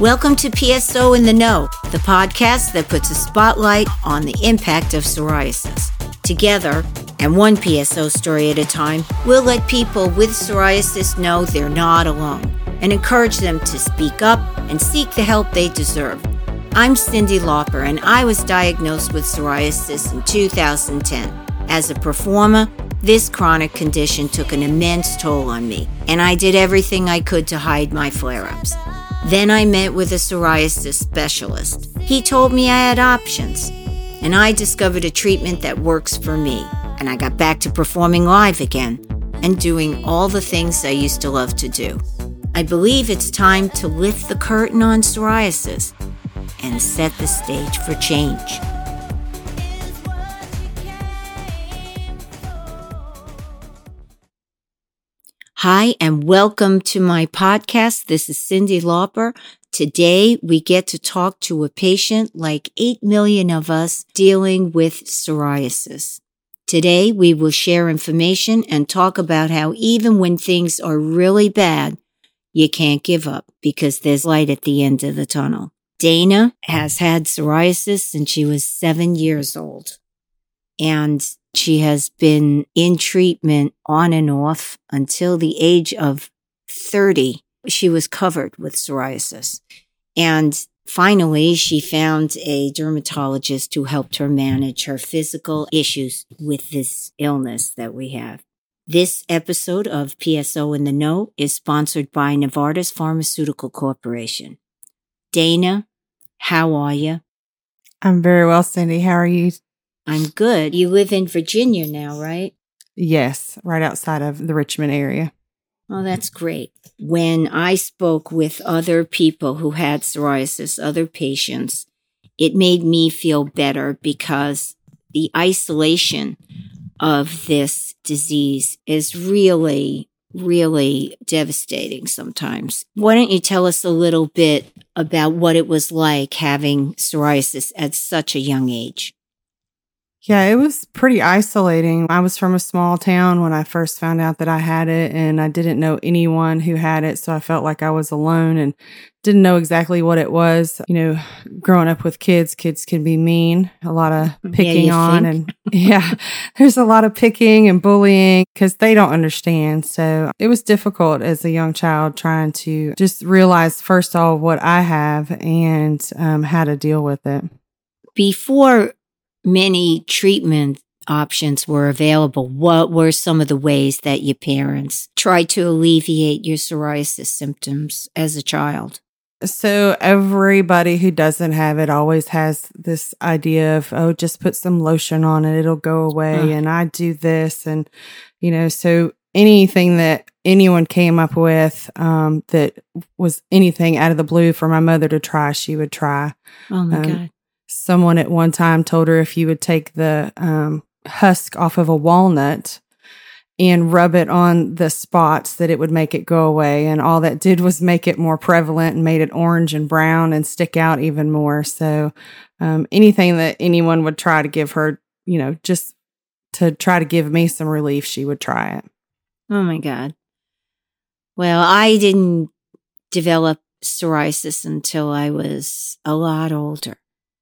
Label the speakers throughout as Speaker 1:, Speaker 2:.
Speaker 1: Welcome to PSO in the Know, the podcast that puts a spotlight on the impact of psoriasis. Together, and one PSO story at a time, we'll let people with psoriasis know they're not alone and encourage them to speak up and seek the help they deserve. I'm Cyndi Lauper, and I was diagnosed with psoriasis in 2010. As a performer, this chronic condition took an immense toll on me, and I did everything I could to hide my flare ups. Then I met with a psoriasis specialist. He told me I had options, and I discovered a treatment that works for me. And I got back to performing live again and doing all the things I used to love to do. I believe it's time to lift the curtain on psoriasis and set the stage for change. Hi, and welcome to my podcast. This is Cyndi Lauper. Today, we get to talk to a patient like 8 million of us dealing with psoriasis. Today, we will share information and talk about how even when things are really bad, you can't give up because there's light at the end of the tunnel. Dana has had psoriasis since she was seven years old. And she has been in treatment on and off until the age of 30. She was covered with psoriasis. And Finally, she found a dermatologist who helped her manage her physical issues with this illness that we have. This episode of PSO in the Know is sponsored by Novartis Pharmaceutical Corporation. Dana, how are you?
Speaker 2: I'm very well, Cyndi. How are you?
Speaker 1: I'm good. You live in Virginia now, right?
Speaker 2: Yes, right outside of the Richmond area.
Speaker 1: Oh, that's great. When I spoke with other people who had psoriasis, other patients, it made me feel better because the isolation of this disease is really, really devastating sometimes. Why don't you tell us a little bit about what it was like having psoriasis at such a young age?
Speaker 2: Yeah, it was pretty isolating. I was from a small town when I first found out that I had it, and I didn't know anyone who had it. So I felt like I was alone and didn't know exactly what it was. You know, growing up with kids, kids can be mean, a lot of picking yeah, on, think? and yeah, there's a lot of picking and bullying because they don't understand. So it was difficult as a young child trying to just realize, first of all, what I have and um, how to deal with it.
Speaker 1: Before many treatment options were available, what were some of the ways that your parents tried to alleviate your psoriasis symptoms as a child?
Speaker 2: So everybody who doesn't have it always has this idea of, oh, just put some lotion on it. It'll go away. Uh. And I do this. And, you know, so anything that anyone came up with, um, that was anything out of the blue for my mother to try, she would try.
Speaker 1: Oh my um, God
Speaker 2: someone at one time told her if you would take the um, husk off of a walnut and rub it on the spots that it would make it go away. And all that did was make it more prevalent and made it orange and brown and stick out even more. So um, anything that anyone would try to give her you know just to try to give me some relief she would try it.
Speaker 1: Oh my god. Well i didn't develop psoriasis until i was a lot older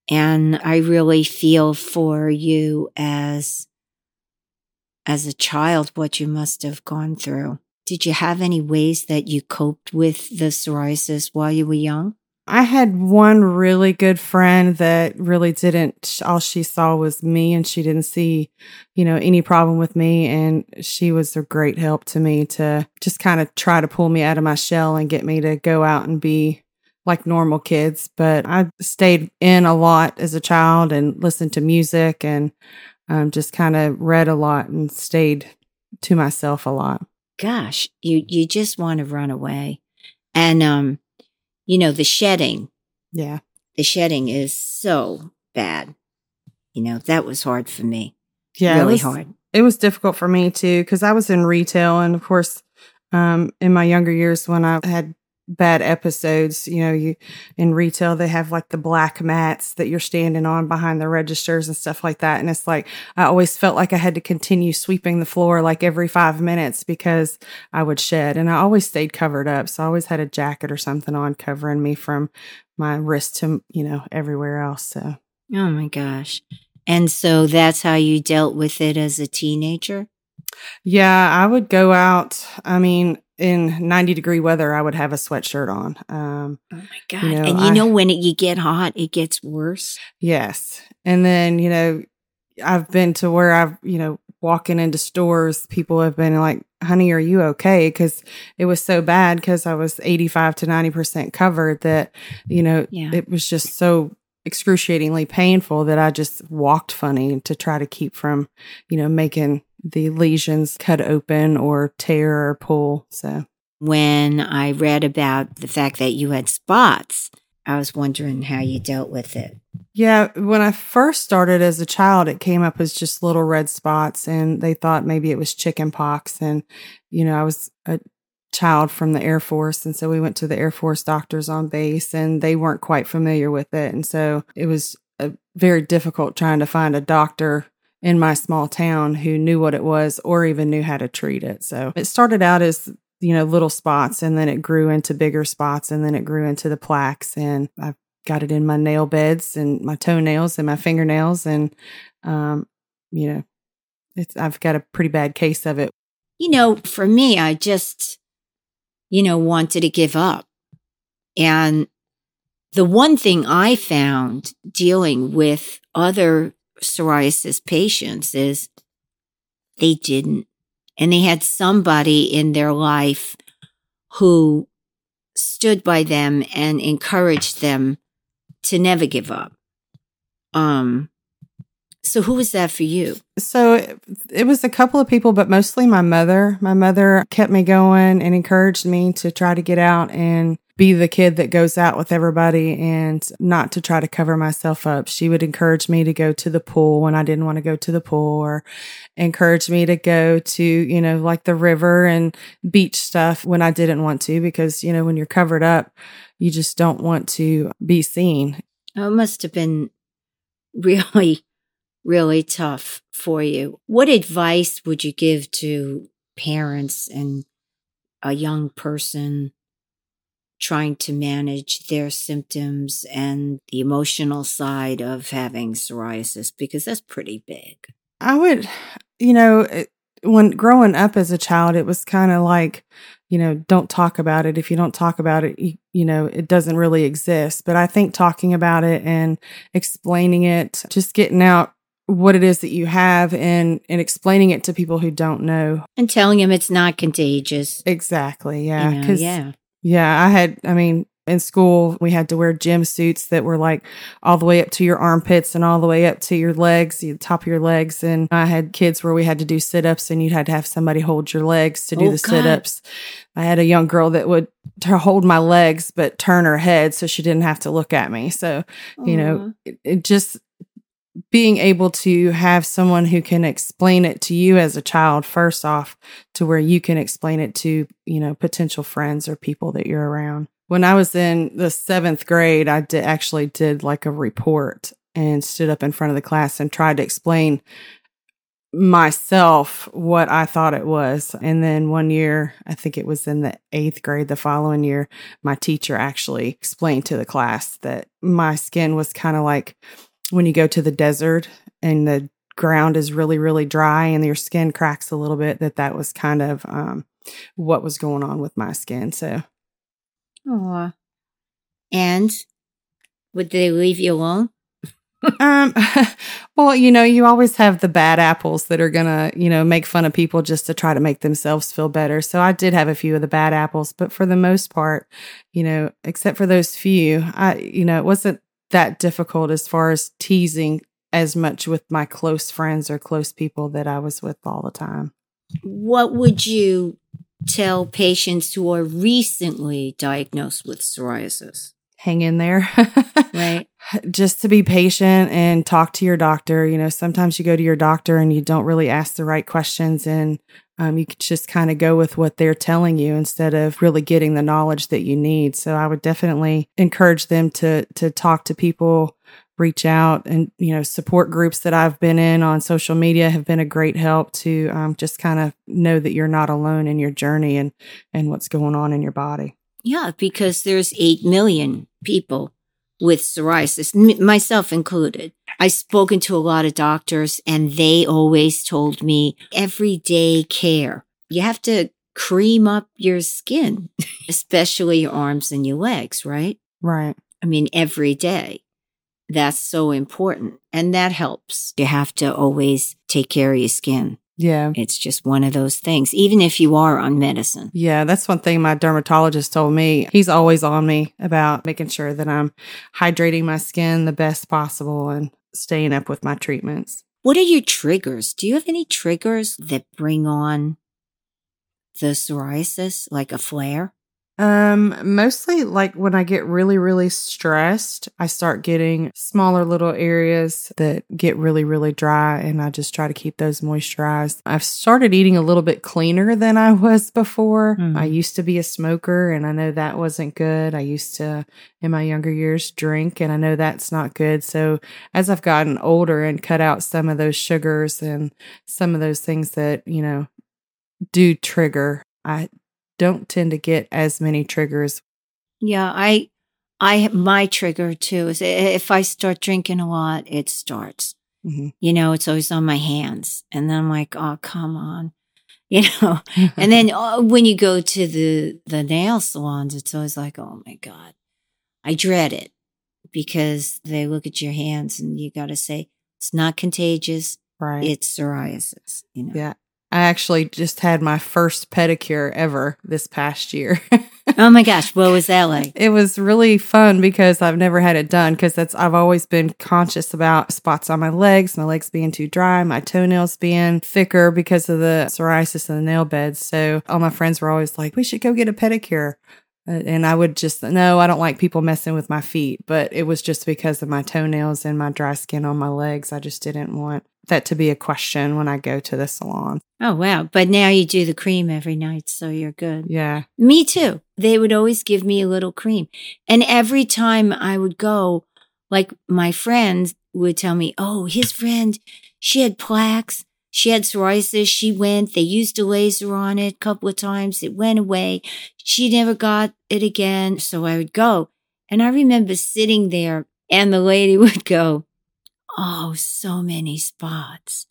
Speaker 1: and I really feel for you as, as a child, what you must have gone through. Did you have any ways that you coped with the psoriasis while you were young?
Speaker 2: I had one really good friend that really didn't, all she saw was me and she didn't see, you know, any problem with me. And she was a great help to me to just kind of try to pull me out of my shell and get me to go out and be like normal kids, but I stayed in a lot as a child and listened to music and um, just kind of read a lot and stayed to myself a lot.
Speaker 1: Gosh, you you just want to run away, and um, you know the shedding.
Speaker 2: Yeah,
Speaker 1: the shedding is so bad. You know that was hard for me.
Speaker 2: Yeah,
Speaker 1: really
Speaker 2: it was,
Speaker 1: hard.
Speaker 2: It was difficult for me too because I was in retail, and of course, um, in my younger years when I had bad episodes. You know, you in retail they have like the black mats that you're standing on behind the registers and stuff like that. And it's like I always felt like I had to continue sweeping the floor like every five minutes because I would shed. And I always stayed covered up. So I always had a jacket or something on covering me from my wrist to, you know, everywhere else. So
Speaker 1: Oh my gosh. And so that's how you dealt with it as a teenager?
Speaker 2: Yeah, I would go out. I mean, in 90 degree weather, I would have a sweatshirt on. Um,
Speaker 1: oh my God. You know, and you I, know, when it, you get hot, it gets worse.
Speaker 2: Yes. And then, you know, I've been to where I've, you know, walking into stores, people have been like, honey, are you okay? Because it was so bad because I was 85 to 90% covered that, you know, yeah. it was just so excruciatingly painful that I just walked funny to try to keep from, you know, making the lesions cut open or tear or pull. So
Speaker 1: when I read about the fact that you had spots, I was wondering how you dealt with it.
Speaker 2: Yeah, when I first started as a child, it came up as just little red spots, and they thought maybe it was chicken pox. And, you know, I was a child from the Air Force. And so we went to the Air Force doctors on base, and they weren't quite familiar with it. And so it was a, very difficult trying to find a doctor in my small town who knew what it was or even knew how to treat it. So it started out as you know little spots and then it grew into bigger spots and then it grew into the plaques and I've got it in my nail beds and my toenails and my fingernails and um you know it's I've got a pretty bad case of it.
Speaker 1: You know, for me I just you know wanted to give up. And the one thing I found dealing with other psoriasis patients is they didn't. And they had somebody in their life who stood by them and encouraged them to never give up. Um, so who was that for you?
Speaker 2: So it, it, was a couple of people, but mostly my mother. My mother kept me going and encouraged me to try to get out and be the kid that goes out with everybody and not to try to cover myself up. She would encourage me to go to the pool when I didn't want to go to the pool or encourage me to go to, you know, like the river and beach stuff when I didn't want to because, you know, when you're covered up, you just don't want to be seen.
Speaker 1: Oh, it must have been really, really tough for you. What advice would you give to parents and a young person trying to manage their symptoms and the emotional side of having psoriasis because that's pretty big.
Speaker 2: I would, you know, when growing up as a child, it was kind of like, you know, don't talk about it. If you don't talk about it, you, you, know, it doesn't really exist. But I think talking about it and explaining it, just getting out what it is that you have and and explaining it to people who don't know
Speaker 1: and telling them it's not contagious.
Speaker 2: Exactly. Yeah.
Speaker 1: You know, yeah.
Speaker 2: Yeah, I had, I mean, in school, we had to wear gym suits that were like all the way up to your armpits and all the way up to your legs, the top of your legs. And I had kids where we had to do sit ups and you had to have somebody hold your legs to do oh, the sit ups. I had a young girl that would hold my legs, but turn her head so she didn't have to look at me. So, you know, it, it just, being able to have someone who can explain it to you as a child first off to where you can explain it to you know potential friends or people that you're around. When i was in the seventh grade i did actually did like a report and stood up in front of the class and tried to explain myself what i thought it was. And then one year i think it was in the eighth grade the following year my teacher actually explained to the class that my skin was kind of like when you go to the desert and the ground is really really dry and your skin cracks a little bit that that was kind of um, what was going on with my skin so.
Speaker 1: Oh and would they leave you alone?
Speaker 2: Um well you know you always have the bad apples that are gonna you know make fun of people just to try to make themselves feel better. So i did have a few of the bad apples but for the most part you know except for those few i you know it wasn't that difficult as far as teasing as much with my close friends or close people that I was with all the time.
Speaker 1: What would you tell patients who are recently diagnosed with psoriasis?
Speaker 2: Hang in there.
Speaker 1: right.
Speaker 2: Just to be patient and talk to your doctor. You know, sometimes you go to your doctor and you don't really ask the right questions. And um, you could just kind of go with what they're telling you instead of really getting the knowledge that you need. So I would definitely encourage them to to talk to people, reach out, and you know support groups that I've been in on social media have been a great help to um, just kind of know that you're not alone in your journey and and what's going on in your body.
Speaker 1: Yeah, because there's eight million people with psoriasis, myself included. I've spoken to a lot of doctors and they always told me everyday care. You have to cream up your skin, especially your arms and your legs, right?
Speaker 2: Right.
Speaker 1: I mean, every day. That's so important. And that helps. You have to always take care of your skin.
Speaker 2: Yeah.
Speaker 1: It's just one of those things, even if you are on medicine.
Speaker 2: Yeah, that's one thing my dermatologist told me. He's always on me about making sure that I'm hydrating my skin the best possible and staying up with my treatments.
Speaker 1: What are your triggers? Do you have any triggers that bring on the psoriasis, like a flare?
Speaker 2: Um, mostly like when I get really, really stressed, I start getting smaller little areas that get really, really dry, and I just try to keep those moisturized. I've started eating a little bit cleaner than I was before.
Speaker 1: Mm.
Speaker 2: I used to be a smoker, and I know that wasn't good. I used to, in my younger years, drink, and I know that's not good. So as I've gotten older and cut out some of those sugars and some of those things that, you know, do trigger, I don't tend to get as many triggers.
Speaker 1: Yeah, I, I, my trigger too is if I start drinking a lot, it starts.
Speaker 2: Mhm.
Speaker 1: You know, it's always on my hands. And then I'm like, oh, come on. You know, and then uh, when you go to the, the nail salons, it's always like, oh my God, I dread it because they look at your hands and you got to say, it's not contagious.
Speaker 2: right.
Speaker 1: It's psoriasis, you know?
Speaker 2: yeah. I actually just had my first pedicure ever this past year.
Speaker 1: Oh my gosh. What was that like?
Speaker 2: it was really fun because I've never had it done because that's I've always been conscious about spots on my legs, my legs being too dry, my toenails being thicker because of the psoriasis in the nail beds. So all my friends were always like, "We should go get a pedicure." Uh, And I would just, no, I don't like people messing with my feet, but it was just because of my toenails and my dry skin on my legs. I just didn't want that to be a question when I go to the salon.
Speaker 1: Oh, wow. But now you do the cream every night. So you're good.
Speaker 2: Yeah.
Speaker 1: Me too. They would always give me a little cream. And every time I would go, like my friends would tell me, Oh, his friend, she had plaques. She had psoriasis. She went, they used a laser on it a couple of times. It went away. She never got it again. So I would go. And I remember sitting there and the lady would go, Oh, so many spots.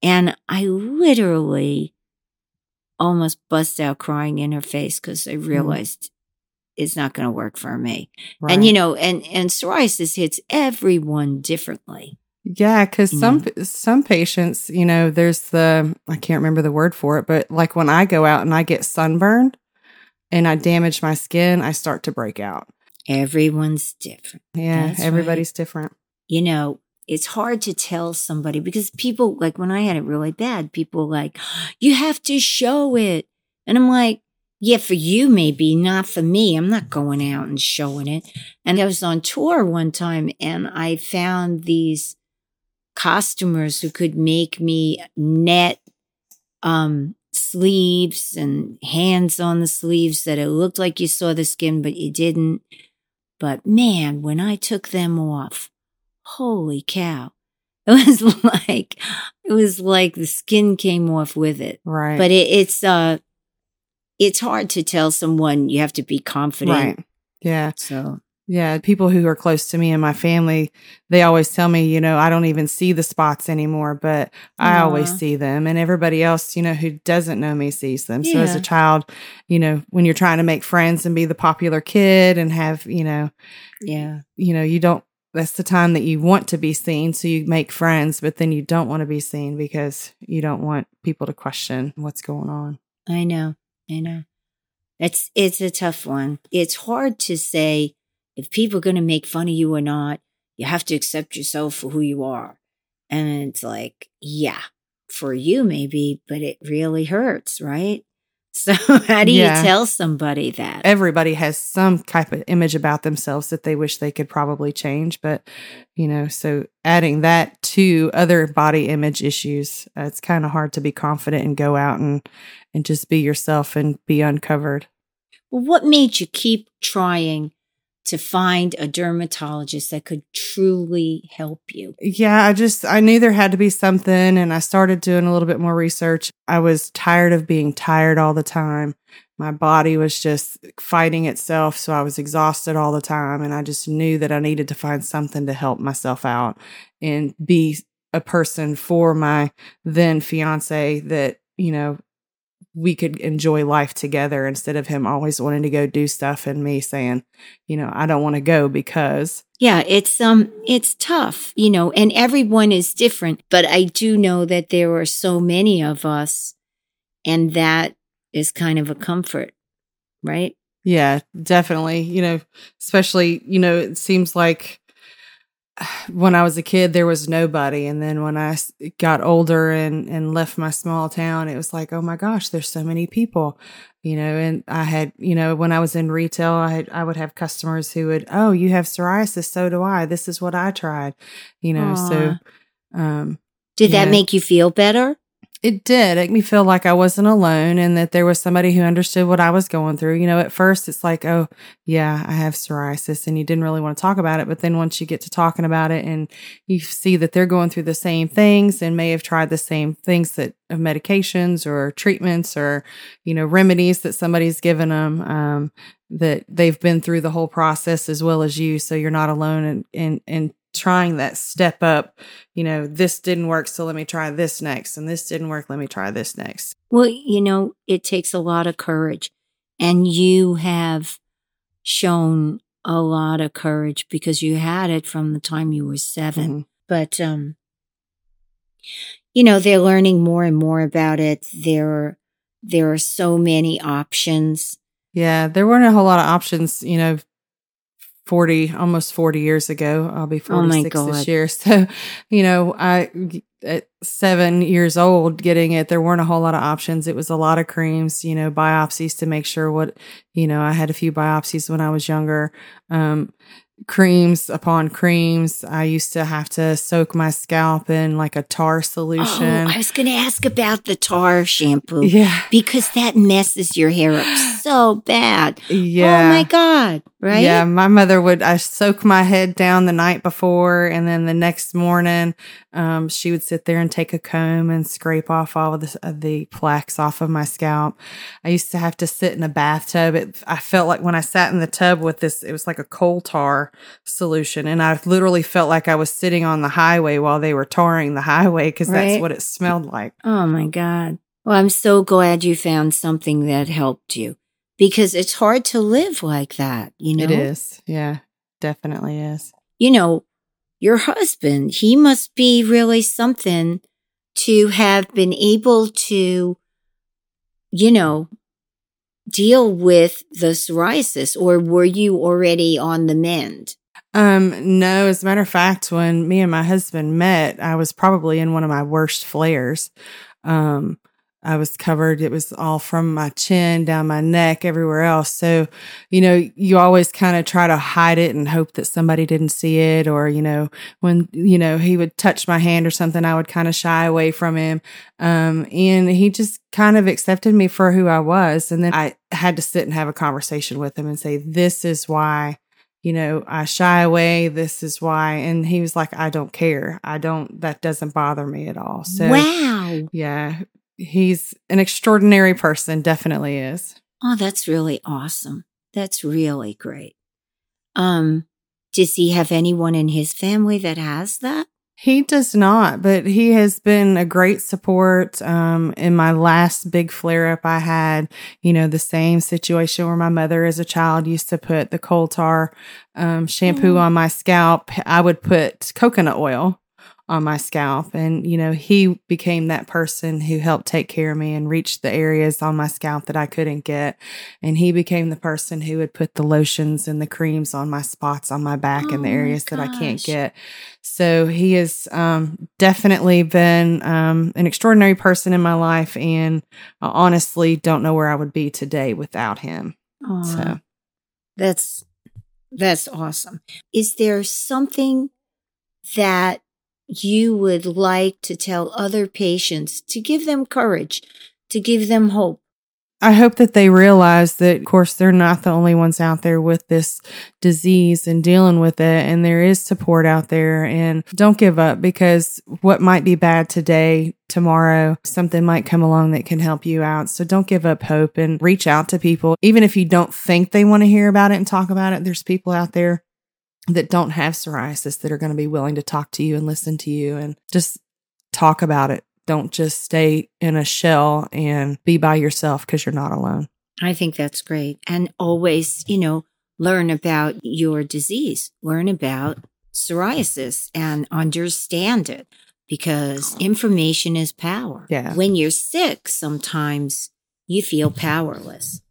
Speaker 1: And I literally almost bust out crying in her face because I mm-hmm. realized it's not going to work for me.
Speaker 2: Right.
Speaker 1: And you know, and and psoriasis hits everyone differently.
Speaker 2: Yeah, because some some patients, you know, there's the I can't remember the word for it, but like when I go out and I get sunburned and I damage my skin, I start to break out.
Speaker 1: Everyone's different.
Speaker 2: Yeah,
Speaker 1: That's
Speaker 2: everybody's different.
Speaker 1: You know, it's hard to tell somebody because people like when I had it really bad, people like, you have to show it. And I'm like, yeah, for you, maybe not for me. I'm not going out and showing it. And I was on tour one time and I found these costumers who could make me net um sleeves and hands on the sleeves that it looked like you saw the skin but you didn't but man when i took them off holy cow it was like it was like the skin came off with it
Speaker 2: Right.
Speaker 1: but it, it's uh it's hard to tell someone you have to be confident
Speaker 2: right. Yeah.
Speaker 1: so
Speaker 2: Yeah. People who are close to me and my family, they always tell me, you know, I don't even see the spots anymore, but I always see them. And everybody else, you know, who doesn't know me sees them. So as a child, you know, when you're trying to make friends and be the popular kid and have, you know,
Speaker 1: yeah
Speaker 2: you know, you don't, that's the time that you want to be seen. So you make friends, but then you don't want to be seen because you don't want people to question what's going on.
Speaker 1: I know. I know. It's it's a tough one. It's hard to say if people are going to make fun of you or not. You have to accept yourself for who you are. And it's like, yeah, for you maybe, but it really hurts, right? So how do
Speaker 2: Yeah.
Speaker 1: you tell somebody that?
Speaker 2: everybody has some type of image about themselves that they wish they could probably change but you know so adding that to other body image issues uh, it's kind of hard to be confident and go out and and just be yourself and be uncovered
Speaker 1: Well, what made you keep trying to find a dermatologist that could truly help you?
Speaker 2: yeah i just i knew there had to be something and i started doing a little bit more research i was tired of being tired all the time my body was just fighting itself so i was exhausted all the time and i just knew that i needed to find something to help myself out and be a person for my then fiance that you know we could enjoy life together instead of him always wanting to go do stuff and me saying you know i don't want to go because
Speaker 1: Yeah, it's um it's tough, you know, and everyone is different, but I do know that there are so many of us and that is kind of a comfort, right?
Speaker 2: Yeah, definitely. You know, especially, you know, it seems like when I was a kid, there was nobody. And then when I got older and, and left my small town, it was like, oh my gosh, there's so many people, you know. And I had, you know, when I was in retail, I had, I would have customers who would, oh, you have psoriasis. So do I. This is what I tried, you know. So, um,
Speaker 1: Did that
Speaker 2: Yeah.
Speaker 1: make you feel better?
Speaker 2: It did make me feel like I wasn't alone and that there was somebody who understood what I was going through. You know, at first it's like, oh, yeah, I have psoriasis, and you didn't really want to talk about it. But then once you get to talking about it and you see that they're going through the same things and may have tried the same things that of medications or treatments or, you know, remedies that somebody's given them, um, that they've been through the whole process as well as you. So you're not alone and, in trying that step up you know, this didn't work, so let me try this next. And this didn't work, let me try this next.
Speaker 1: Well, you know, it takes a lot of courage and you have shown a lot of courage because you had it from the time you were 7
Speaker 2: Mhm.
Speaker 1: but um you know they're learning more and more about it there are, there are so many options
Speaker 2: Yeah, there weren't a whole lot of options, you know, 40, almost 40 years ago. I'll be
Speaker 1: Oh
Speaker 2: 46
Speaker 1: God.
Speaker 2: this year. So, you know, I, at seven years old getting it, there weren't a whole lot of options. It was a lot of creams, you know, biopsies to make sure what, you know, I had a few biopsies when I was younger. Um, creams upon creams. I used to have to soak my scalp in like a tar solution.
Speaker 1: oh i was going to ask about the tar shampoo
Speaker 2: yeah.
Speaker 1: because that messes your hair up so bad
Speaker 2: Yeah.
Speaker 1: oh my god right
Speaker 2: Yeah, my mother would I soak my head down the night before and then the next morning um she would sit there and take a comb and scrape off all of the, of the plaques off of my scalp. I used to have to sit in a bathtub. It, I felt like when I sat in the tub with this it was like a coal tar solution and I literally felt like I was sitting on the highway while they were tarring the highway cuz
Speaker 1: Right.
Speaker 2: that's what it smelled like.
Speaker 1: Oh my God. Well, I'm so glad you found something that helped you because it's hard to live like that, you know?
Speaker 2: It is. Yeah, definitely is.
Speaker 1: You know, your husband, he must be really something to have been able to, you know, deal with the psoriasis or were you already on the mend?
Speaker 2: Um, no, as a matter of fact, when me and my husband met, I was probably in one of my worst flares. Um, I was covered. It was all from my chin down my neck, everywhere else. So, you know, you always kind of try to hide it and hope that somebody didn't see it. Or, you know, when, you know, he would touch my hand or something, I would kind of shy away from him. Um, and he just kind of accepted me for who I was. And then I had to sit and have a conversation with him and say, this is why you know, I shy away. This is why. And he was like, I don't care. I don't, that doesn't bother me at all. So,
Speaker 1: wow.
Speaker 2: yeah, he's an extraordinary person. Definitely is.
Speaker 1: Oh, that's really awesome. That's really great. Um, does he have anyone in his family that has that?
Speaker 2: He does not, but he has been a great support. Um, in my last big flare up, I had, you know, the same situation where my mother as a child used to put the coal tar um, shampoo
Speaker 1: Mm.
Speaker 2: on my scalp. I would put coconut oil on my scalp. And, you know, he became that person who helped take care of me and reached the areas on my scalp that I couldn't get. And he became the person who would put the lotions and the creams on my spots on my back
Speaker 1: Oh
Speaker 2: and the areas that I can't get. So he has um, definitely been um, an extraordinary person in my life. And I honestly don't know where I would be today without him. So.
Speaker 1: that's that's awesome. Is there something that you would like to tell other patients to give them courage, to give them hope?
Speaker 2: I hope that they realize that, of course, they're not the only ones out there with this disease and dealing with it. And there is support out there. And don't give up because what might be bad today, tomorrow, something might come along that can help you out. So don't give up hope and reach out to people. Even if you don't think they want to hear about it and talk about it, there's people out there that don't have psoriasis that are going to be willing to talk to you and listen to you and just talk about it. Don't just stay in a shell and be by yourself because you're not alone.
Speaker 1: I think that's great. And always, you know, learn about your disease, learn about psoriasis and understand it because information is power.
Speaker 2: Yeah.
Speaker 1: When you're sick, sometimes you feel powerless.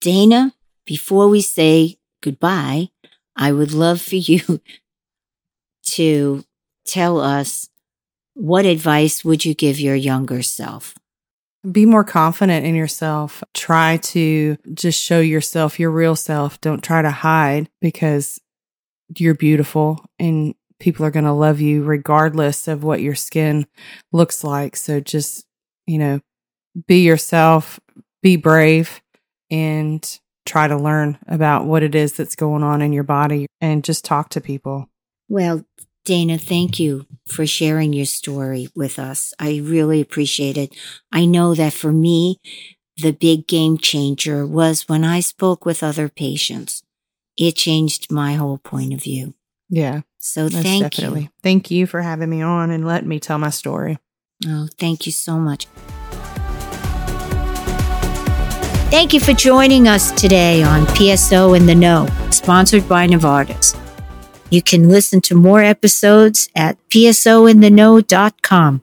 Speaker 1: Dana, before we say goodbye, I would love for you to tell us what advice would you give your younger self?
Speaker 2: Be more confident in yourself. Try to just show yourself your real self. Don't try to hide because you're beautiful and people are going to love you regardless of what your skin looks like. So just, you know, be yourself, be brave, and try to learn about what it is that's going on in your body and just talk to people.
Speaker 1: Well, Dana, thank you for sharing your story with us. I really appreciate it. I know that for me, the big game changer was when I spoke with other patients. It changed my whole point of view.
Speaker 2: Yeah,
Speaker 1: So thank
Speaker 2: definitely.
Speaker 1: you.
Speaker 2: Thank you for having me on and letting me tell my story.
Speaker 1: Oh, thank you so much. Thank you for joining us today on PSO in the Know, sponsored by Novartis. You can listen to more episodes at psointheknow.com.